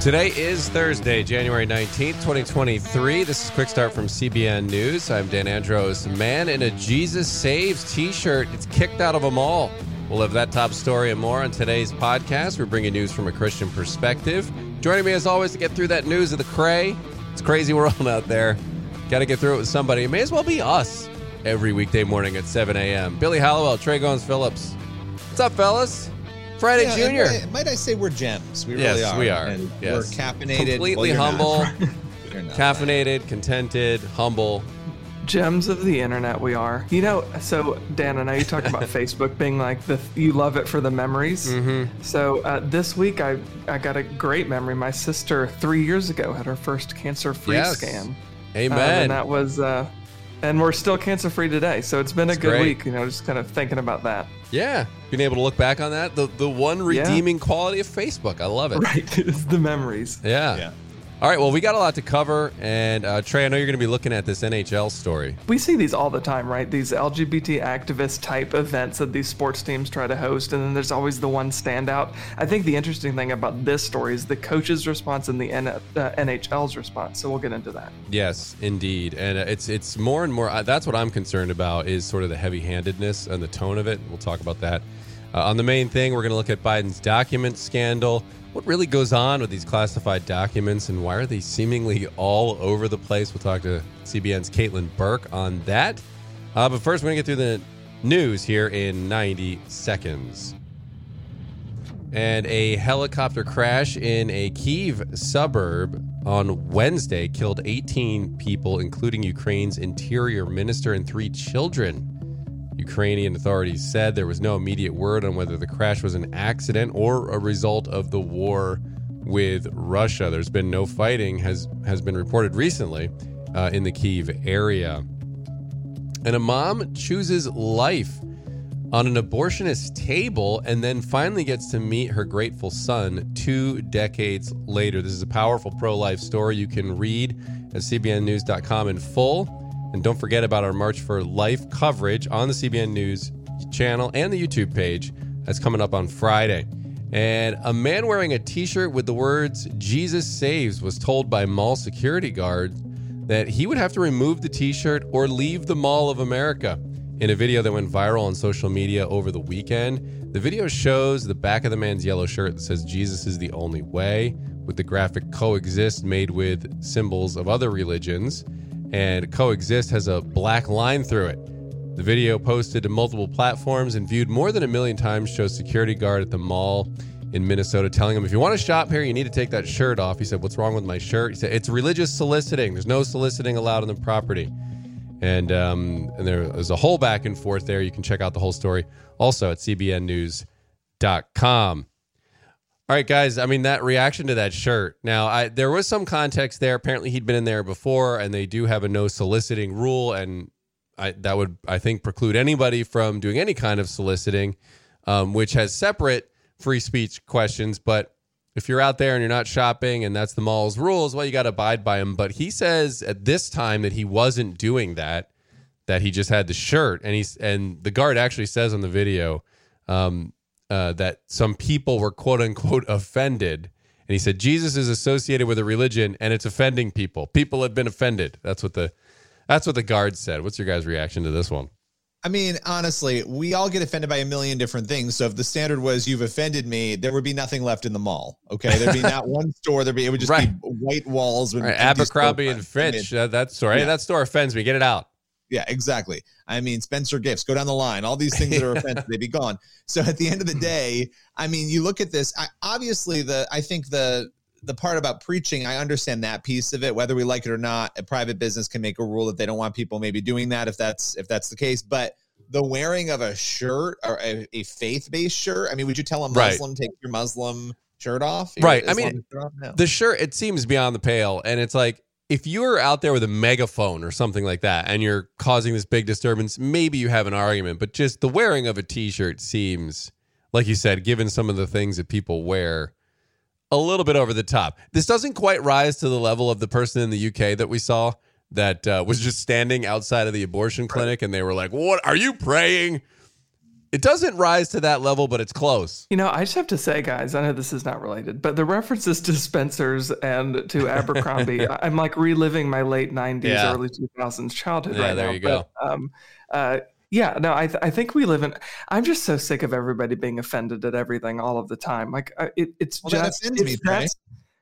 Today is Thursday, January 19th, 2023. This is Quick Start from CBN News. I'm Dan Andros. Man in a Jesus Saves t shirt. It's kicked out of a mall. We'll have that top story and more on today's podcast. We're bringing news from a Christian perspective. Joining me, as always, to get through that news of the cray. It's crazy world out there. Got to get through it with somebody. It may as well be us every weekday morning at 7 a.m. Billy Hallowell, Trey Goins Phillips. What's up, fellas? Friday Yeah, Junior. Might, might I say we're gems? We Yes, really are. we are. And Yes. We're caffeinated. Completely Well, humble, not. caffeinated, contented, humble. Gems of the internet, we are. You know, so Dan, I know you talk about Facebook being like the you love it for the memories. Mm-hmm. So uh, this week, I I got a great memory. My sister three years ago had her first cancer-free Yes. scan. Um, Amen. and that was, uh, and we're still cancer-free today. So it's been a good great. week. You know, just kind of thinking about that. yeah, being able to look back on that, the the one Yeah. redeeming quality of Facebook. I love it. Right, it's the memories. Yeah. Yeah. All right. Well, we got a lot to cover, and uh, Trey, I know you're going to be looking at this NHL story. We see these all the time, right? These LGBT activist type events that these sports teams try to host, and then there's always the one standout. I think the interesting thing about this story is the coach's response and the N- uh, NHL's response. So we'll get into that. Yes, indeed, and uh, it's it's more and more. Uh, that's what I'm concerned about is sort of the heavy-handedness and the tone of it. We'll talk about that. Uh, on the main thing, we're going to look at Biden's document scandal. What really goes on with these classified documents, and why are they seemingly all over the place? We'll talk to CBN's Caitlin Burke on that. Uh, but first, we're going to get through the news here in 90 seconds. And a helicopter crash in a Kiev suburb on Wednesday killed 18 people, including Ukraine's interior minister and three children. Ukrainian authorities said there was no immediate word on whether the crash was an accident or a result of the war with Russia. There's been no fighting has has been reported recently uh, in the Kiev area. And a mom chooses life on an abortionist table and then finally gets to meet her grateful son two decades later. This is a powerful pro life story you can read at CBNNews.com in full. And don't forget about our March for Life coverage on the CBN News channel and the YouTube page. That's coming up on Friday. And a man wearing a t shirt with the words Jesus Saves was told by mall security guards that he would have to remove the t shirt or leave the Mall of America. In a video that went viral on social media over the weekend, the video shows the back of the man's yellow shirt that says Jesus is the only way, with the graphic coexist made with symbols of other religions. And coexist has a black line through it. The video posted to multiple platforms and viewed more than a million times shows security guard at the mall in Minnesota telling him, if you want to shop here, you need to take that shirt off. He said, What's wrong with my shirt? He said, It's religious soliciting. There's no soliciting allowed on the property. And, um, and there was a whole back and forth there. You can check out the whole story also at cbnnews.com. All right, guys. I mean, that reaction to that shirt. Now, I, there was some context there. Apparently, he'd been in there before, and they do have a no soliciting rule, and I, that would, I think, preclude anybody from doing any kind of soliciting, um, which has separate free speech questions. But if you're out there and you're not shopping, and that's the mall's rules, well, you got to abide by them. But he says at this time that he wasn't doing that, that he just had the shirt, and he's and the guard actually says on the video. Um, uh, that some people were quote unquote offended. And he said, Jesus is associated with a religion and it's offending people. People have been offended. That's what the that's what the guard said. What's your guys' reaction to this one? I mean, honestly, we all get offended by a million different things. So if the standard was you've offended me, there would be nothing left in the mall. Okay, there'd be not one store. There'd be it would just Right. be white walls. Right, Abercrombie and storefronts. I mean, Fitch. that, store. Hey, Yeah. that store offends me. Get it out. Yeah, exactly. I mean, Spencer Gifts, go down the line. All these things that are offensive, they'd be gone. So at the end of the mm-hmm. day, I mean, you look at this. I, obviously, the I think the the part about preaching, I understand that piece of it. Whether we like it or not, a private business can make a rule that they don't want people maybe doing that if that's if that's the case. But the wearing of a shirt or a, a faith based shirt, I mean, would you tell a Right. Muslim take your Muslim shirt off? Right. I mean. No. The shirt, it seems beyond the pale. And it's like, if you're out there with a megaphone or something like that and you're causing this big disturbance, maybe you have an argument. But just the wearing of a t shirt seems, like you said, given some of the things that people wear, a little bit over the top. This doesn't quite rise to the level of the person in the UK that we saw that uh, was just standing outside of the abortion clinic and they were like, What are you praying? It doesn't rise to that level, but it's close. You know, I just have to say, guys, I know this is not related, but the references to Spencer's and to Abercrombie, I'm like reliving my late 90s, Yeah. early 2000s childhood Yeah, right there now. you go. But, um, uh, yeah, no, I, th- I think we live in. I'm just so sick of everybody being offended at everything all of the time. Like, I, it, it's Well, just. me, that's-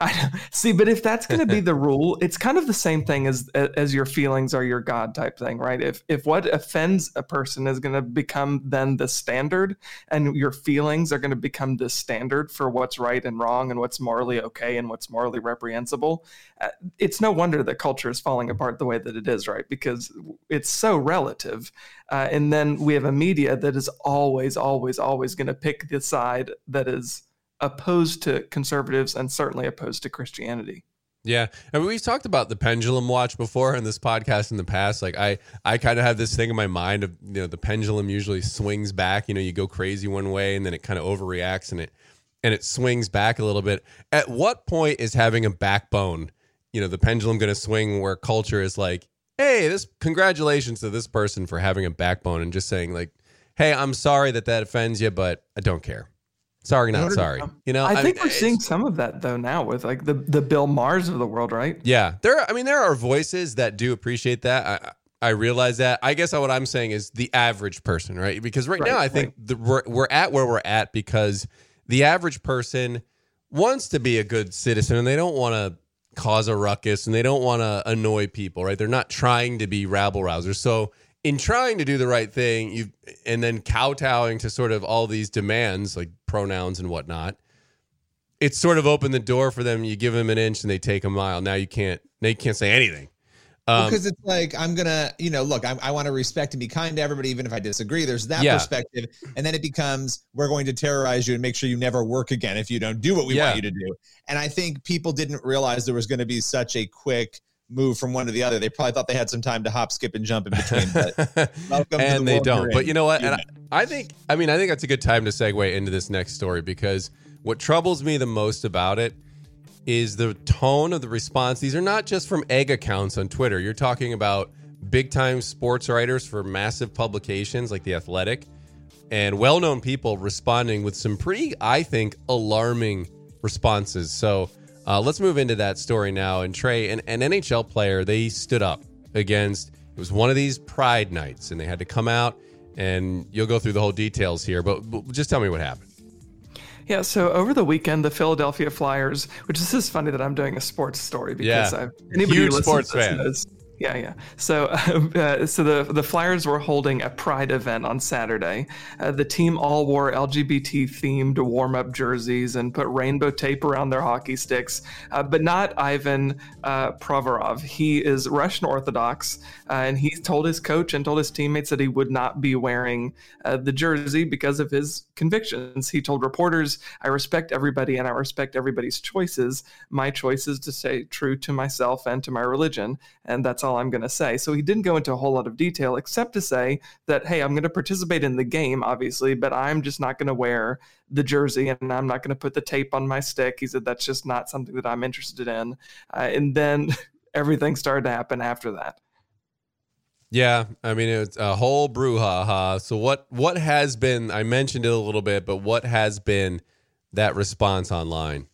I see, but if that's going to be the rule, it's kind of the same thing as as your feelings are your god type thing, right? If if what offends a person is going to become then the standard, and your feelings are going to become the standard for what's right and wrong and what's morally okay and what's morally reprehensible, uh, it's no wonder that culture is falling apart the way that it is, right? Because it's so relative, uh, and then we have a media that is always, always, always going to pick the side that is opposed to conservatives and certainly opposed to Christianity. Yeah, I mean, we've talked about the pendulum watch before in this podcast in the past. Like, I, I kind of have this thing in my mind of you know the pendulum usually swings back. You know, you go crazy one way and then it kind of overreacts and it and it swings back a little bit. At what point is having a backbone, you know, the pendulum going to swing where culture is like, hey, this congratulations to this person for having a backbone and just saying like, hey, I'm sorry that that offends you, but I don't care. Sorry, not sorry. You know, I think mean, we're seeing some of that though now with like the the Bill Mahers of the world, right? Yeah, there. Are, I mean, there are voices that do appreciate that. I, I realize that. I guess what I'm saying is the average person, right? Because right, now, I think the, we're we're at where we're at because the average person wants to be a good citizen and they don't want to cause a ruckus and they don't want to annoy people, right? They're not trying to be rabble rousers. So in trying to do the right thing, you and then kowtowing to sort of all these demands like pronouns and whatnot, it's sort of opened the door for them. You give them an inch and they take a mile. Now you can't. They can't say anything. Um, because it's like I'm gonna, you know, look, I, I want to respect and be kind to everybody, even if I disagree. There's that Yeah. perspective, and then it becomes we're going to terrorize you and make sure you never work again if you don't do what we Yeah. want you to do. And I think people didn't realize there was going to be such a quick move from one to the other. They probably thought they had some time to hop, skip, and jump in between. But welcome to and the they don't. But you know what? You And I, I think, I mean, I think that's a good time to segue into this next story because what troubles me the most about it is the tone of the response. These are not just from egg accounts on Twitter. You're talking about big time sports writers for massive publications like The Athletic and well known people responding with some pretty, I think, alarming responses. So uh, let's move into that story now. And Trey, an, an NHL player, they stood up against, it was one of these pride nights, and they had to come out. And you'll go through the whole details here, but, but just tell me what happened. Yeah, so over the weekend, the Philadelphia Flyers, which this is funny that I'm doing a sports story because Yeah. I've, anybody who Huge listens sports to this fan. knows- Yeah, yeah. So, uh, so the the Flyers were holding a Pride event on Saturday. Uh, the team all wore LGBT themed warm up jerseys and put rainbow tape around their hockey sticks, uh, but not Ivan uh, Provorov. He is Russian Orthodox, uh, and he told his coach and told his teammates that he would not be wearing uh, the jersey because of his convictions. He told reporters, "I respect everybody and I respect everybody's choices. My choice is to stay true to myself and to my religion, and that's all I'm going to say." So he didn't go into a whole lot of detail except to say that, "Hey, I'm going to participate in the game, obviously, but I'm just not going to wear the jersey and I'm not going to put the tape on my stick." He said that's just not something that I'm interested in, uh, and then everything started to happen after that. Yeah, I mean it's a whole brouhaha. So what what has been? I mentioned it a little bit, but what has been that response online?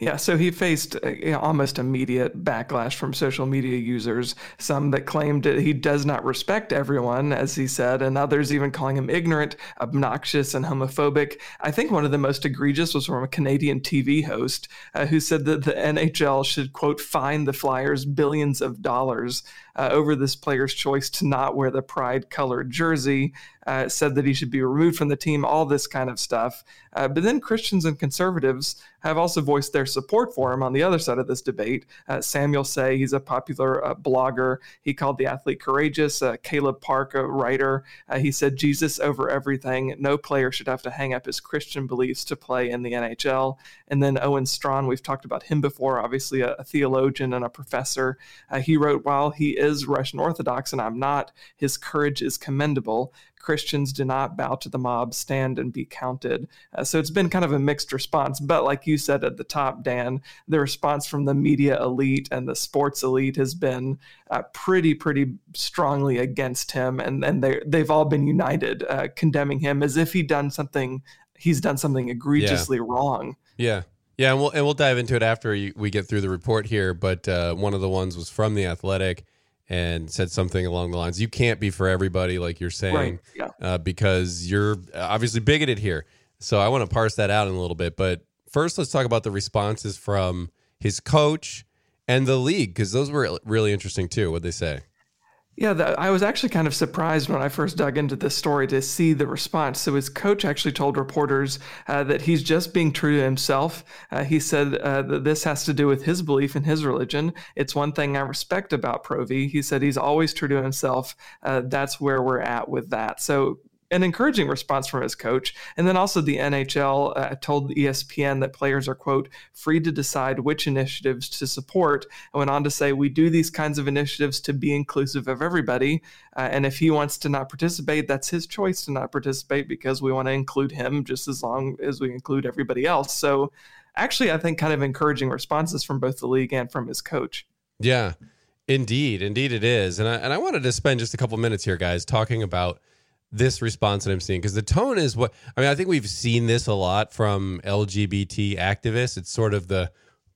Yeah, so he faced uh, you know, almost immediate backlash from social media users, some that claimed that he does not respect everyone, as he said, and others even calling him ignorant, obnoxious, and homophobic. I think one of the most egregious was from a Canadian TV host uh, who said that the NHL should, quote, fine the Flyers billions of dollars uh, over this player's choice to not wear the pride colored jersey. Uh, said that he should be removed from the team, all this kind of stuff. Uh, but then Christians and conservatives have also voiced their support for him on the other side of this debate. Uh, Samuel Sey, he's a popular uh, blogger. He called the athlete courageous. Uh, Caleb Parke, a writer, he said, Jesus over everything. No player should have to hang up his Christian beliefs to play in the NHL. And then Owen Strachan, we've talked about him before, obviously a, a theologian and a professor. He wrote, while he is Russian Orthodox and I'm not. His courage is commendable. Christians do not bow to the mob, stand and be counted. Uh, so it's been kind of a mixed response. But like you said at the top, Dan, the response from the media elite and the sports elite has been uh, pretty, pretty strongly against him, and and they they've all been united, uh, condemning him as if he'd done something. He's done something egregiously yeah. wrong. Yeah. Yeah, and we'll and we'll dive into it after we get through the report here. But uh, one of the ones was from the Athletic, and said something along the lines you can't be for everybody like you're saying right. yeah. uh, because you're obviously bigoted here so i want to parse that out in a little bit but first let's talk about the responses from his coach and the league because those were really interesting too what they say yeah, the, I was actually kind of surprised when I first dug into this story to see the response. So his coach actually told reporters uh, that he's just being true to himself. Uh, he said uh, that this has to do with his belief in his religion. It's one thing I respect about Provy. He said he's always true to himself. Uh, that's where we're at with that. So an encouraging response from his coach. And then also the NHL uh, told ESPN that players are, quote, free to decide which initiatives to support. And went on to say, we do these kinds of initiatives to be inclusive of everybody. Uh, and if he wants to not participate, that's his choice to not participate because we want to include him just as long as we include everybody else. So actually, I think kind of encouraging responses from both the league and from his coach. Yeah. Indeed, indeed it is. And I, and I wanted to spend just a couple minutes here, guys, talking about this response that I'm seeing because the tone is what I mean. I think we've seen this a lot from LGBT activists. It's sort of the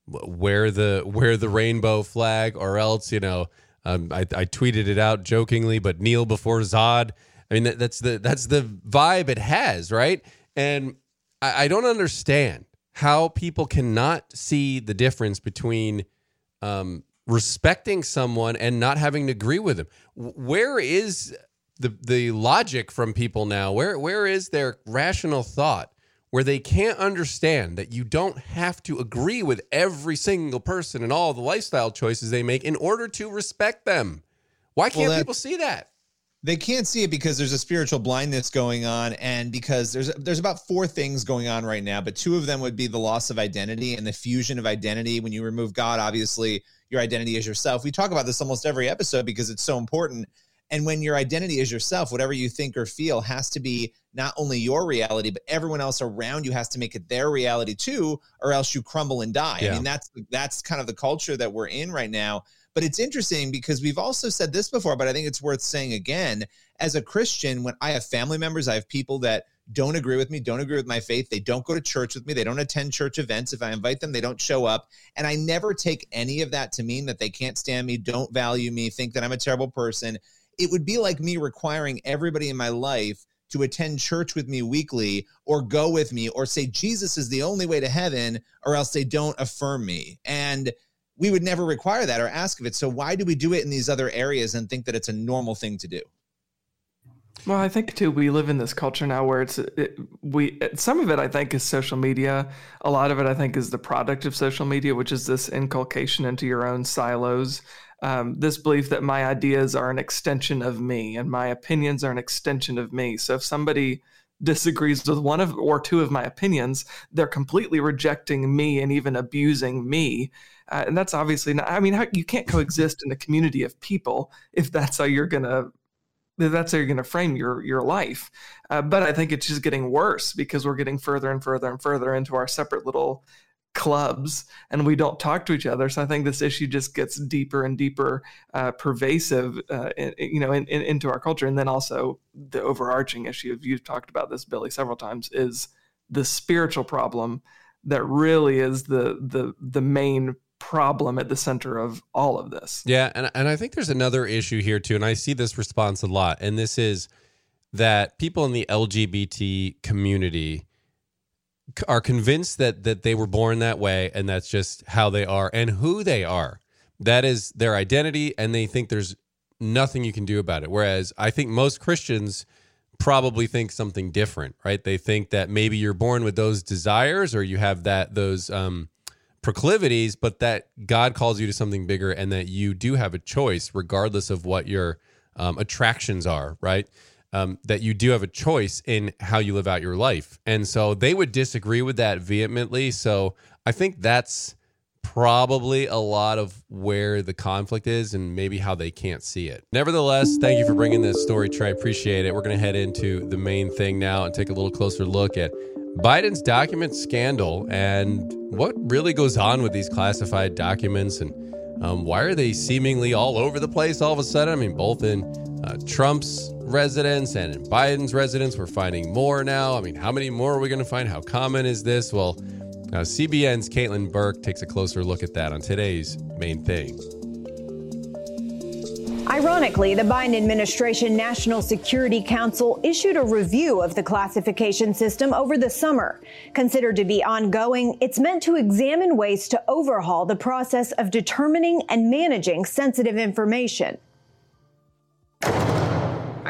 wear the wear the rainbow flag, or else you know. Um, I, I tweeted it out jokingly, but kneel before Zod. I mean, that, that's the that's the vibe it has, right? And I, I don't understand how people cannot see the difference between um, respecting someone and not having to agree with them. Where is the the logic from people now. Where where is their rational thought where they can't understand that you don't have to agree with every single person and all the lifestyle choices they make in order to respect them? Why can't well, people see that? They can't see it because there's a spiritual blindness going on, and because there's there's about four things going on right now. But two of them would be the loss of identity and the fusion of identity. When you remove God, obviously your identity is yourself. We talk about this almost every episode because it's so important and when your identity is yourself, whatever you think or feel has to be not only your reality, but everyone else around you has to make it their reality too, or else you crumble and die. Yeah. I mean, that's that's kind of the culture that we're in right now. But it's interesting because we've also said this before, but I think it's worth saying again. As a Christian, when I have family members, I have people that don't agree with me, don't agree with my faith. They don't go to church with me. They don't attend church events. If I invite them, they don't show up. And I never take any of that to mean that they can't stand me, don't value me, think that I'm a terrible person it would be like me requiring everybody in my life to attend church with me weekly or go with me or say Jesus is the only way to heaven or else they don't affirm me. And we would never require that or ask of it. So why do we do it in these other areas and think that it's a normal thing to do? Well, I think too we live in this culture now where it's it, we some of it I think is social media. A lot of it I think is the product of social media, which is this inculcation into your own silos um, this belief that my ideas are an extension of me and my opinions are an extension of me. So if somebody disagrees with one of or two of my opinions, they're completely rejecting me and even abusing me. Uh, and that's obviously not, I mean, how, you can't coexist in a community of people if that's how you're to that's how you're going to frame your your life. Uh, but I think it's just getting worse because we're getting further and further and further into our separate little clubs and we don't talk to each other. So I think this issue just gets deeper and deeper uh, pervasive, uh, in, you know, in, in, into our culture. And then also the overarching issue, of you've talked about this, Billy, several times, is the spiritual problem that really is the the the main problem at the center of all of this. Yeah, and and I think there's another issue here too, and I see this response a lot, and this is that people in the LGBT community are convinced that that they were born that way and that's just how they are and who they are. That is their identity and they think there's nothing you can do about it. Whereas I think most Christians probably think something different, right? They think that maybe you're born with those desires or you have that those um proclivities, but that God calls you to something bigger and that you do have a choice regardless of what your um, attractions are, right? Um, that you do have a choice in how you live out your life. And so they would disagree with that vehemently. So I think that's probably a lot of where the conflict is and maybe how they can't see it. Nevertheless, thank you for bringing this story, Trey. I appreciate it. We're going to head into the main thing now and take a little closer look at Biden's document scandal and what really goes on with these classified documents and um, why are they seemingly all over the place all of a sudden? I mean, both in uh, Trump's residence and in Biden's residence, we're finding more now. I mean, how many more are we going to find? How common is this? Well, uh, now, CBN's Caitlin Burke takes a closer look at that on today's main thing. Ironically, the Biden administration National Security Council issued a review of the classification system over the summer. Considered to be ongoing, it's meant to examine ways to overhaul the process of determining and managing sensitive information.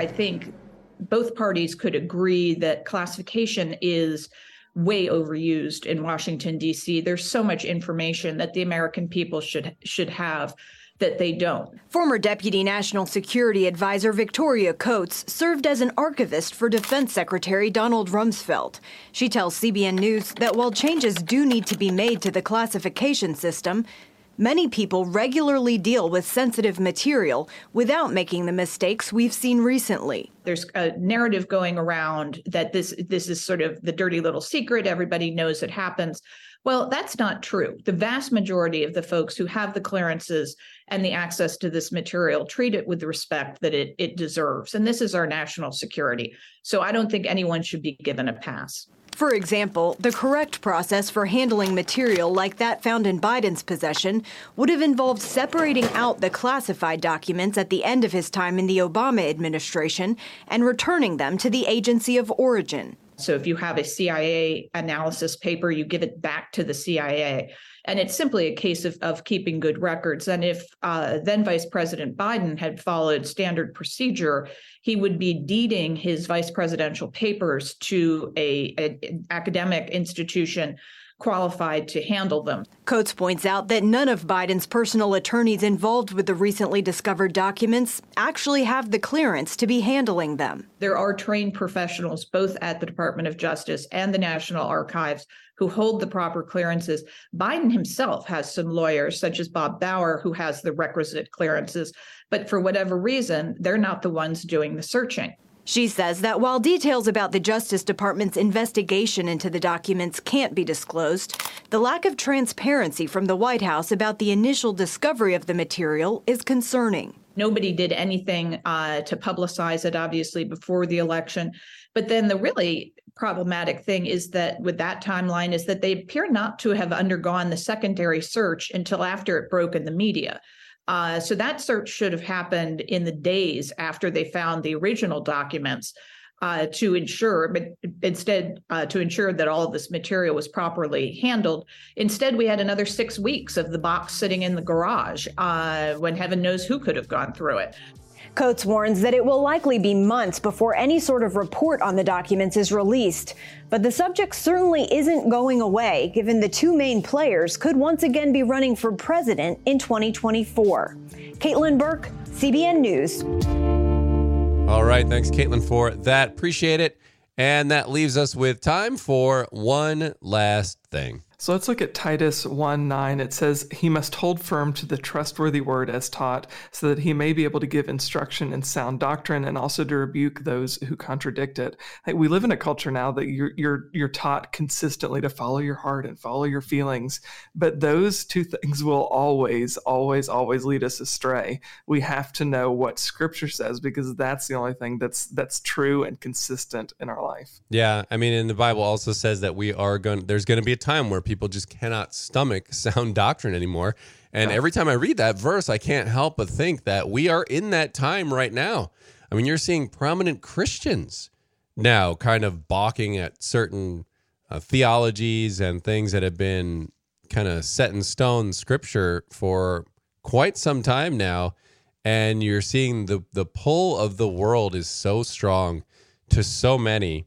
I think both parties could agree that classification is way overused in Washington D.C. There's so much information that the American people should should have that they don't. Former Deputy National Security Advisor Victoria Coates served as an archivist for Defense Secretary Donald Rumsfeld. She tells CBN News that while changes do need to be made to the classification system, Many people regularly deal with sensitive material without making the mistakes we've seen recently. There's a narrative going around that this this is sort of the dirty little secret everybody knows it happens. Well, that's not true. The vast majority of the folks who have the clearances and the access to this material treat it with the respect that it, it deserves. And this is our national security. So I don't think anyone should be given a pass. For example, the correct process for handling material like that found in Biden's possession would have involved separating out the classified documents at the end of his time in the Obama administration and returning them to the agency of origin. So if you have a CIA analysis paper, you give it back to the CIA. And it's simply a case of, of keeping good records. And if uh, then Vice President Biden had followed standard procedure, he would be deeding his vice presidential papers to a, a academic institution qualified to handle them. Coates points out that none of Biden's personal attorneys involved with the recently discovered documents actually have the clearance to be handling them. There are trained professionals both at the Department of Justice and the National Archives who hold the proper clearances. Biden himself has some lawyers, such as Bob Bauer, who has the requisite clearances, but for whatever reason, they're not the ones doing the searching. She says that while details about the Justice Department's investigation into the documents can't be disclosed, the lack of transparency from the White House about the initial discovery of the material is concerning. Nobody did anything uh, to publicize it, obviously, before the election. But then the really problematic thing is that with that timeline is that they appear not to have undergone the secondary search until after it broke in the media. Uh, so that search should have happened in the days after they found the original documents uh, to ensure, but instead uh, to ensure that all of this material was properly handled. Instead, we had another six weeks of the box sitting in the garage uh, when heaven knows who could have gone through it. Coates warns that it will likely be months before any sort of report on the documents is released. But the subject certainly isn't going away, given the two main players could once again be running for president in 2024. Caitlin Burke, CBN News. All right. Thanks, Caitlin, for that. Appreciate it. And that leaves us with time for one last thing. So let's look at Titus 1 9. It says, He must hold firm to the trustworthy word as taught, so that he may be able to give instruction in sound doctrine and also to rebuke those who contradict it. we live in a culture now that you're, you're, you're taught consistently to follow your heart and follow your feelings, but those two things will always, always, always lead us astray. We have to know what scripture says because that's the only thing that's that's true and consistent in our life. Yeah. I mean, and the Bible also says that we are going, there's going to be a time where people people just cannot stomach sound doctrine anymore. And every time I read that verse, I can't help but think that we are in that time right now. I mean, you're seeing prominent Christians now kind of balking at certain uh, theologies and things that have been kind of set in stone scripture for quite some time now and you're seeing the the pull of the world is so strong to so many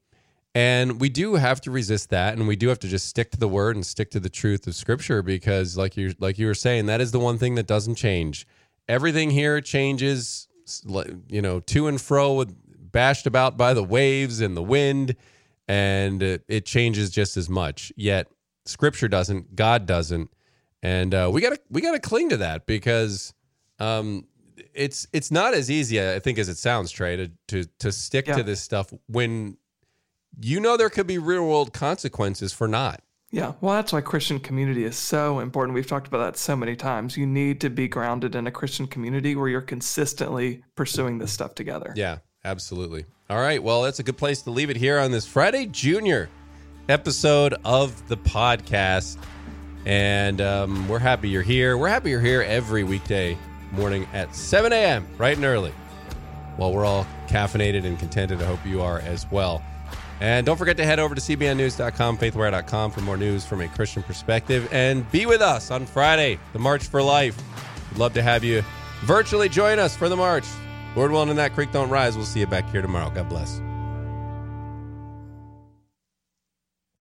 and we do have to resist that and we do have to just stick to the word and stick to the truth of scripture because like you like you were saying that is the one thing that doesn't change. Everything here changes you know to and fro with bashed about by the waves and the wind and it, it changes just as much. Yet scripture doesn't, God doesn't. and uh, we gotta we gotta cling to that because um, it's it's not as easy I think as it sounds, Trey, to to to stick Yeah. to this stuff when you know there could be real world consequences for not. Yeah, well, that's why Christian community is so important. We've talked about that so many times. You need to be grounded in a Christian community where you're consistently pursuing this stuff together. Yeah, absolutely. All right. Well, that's a good place to leave it here on this Friday Junior episode of the podcast. And um, we're happy you're here. We're happy you're here every weekday morning at 7 a.m., right and early. Well, we're all caffeinated and contented. I hope you are as well. And don't forget to head over to cbnnews.com, faithwire.com for more news from a Christian perspective. And be with us on Friday, the March for Life. We'd love to have you virtually join us for the march. Lord willing, and that creek don't rise. We'll see you back here tomorrow. God bless.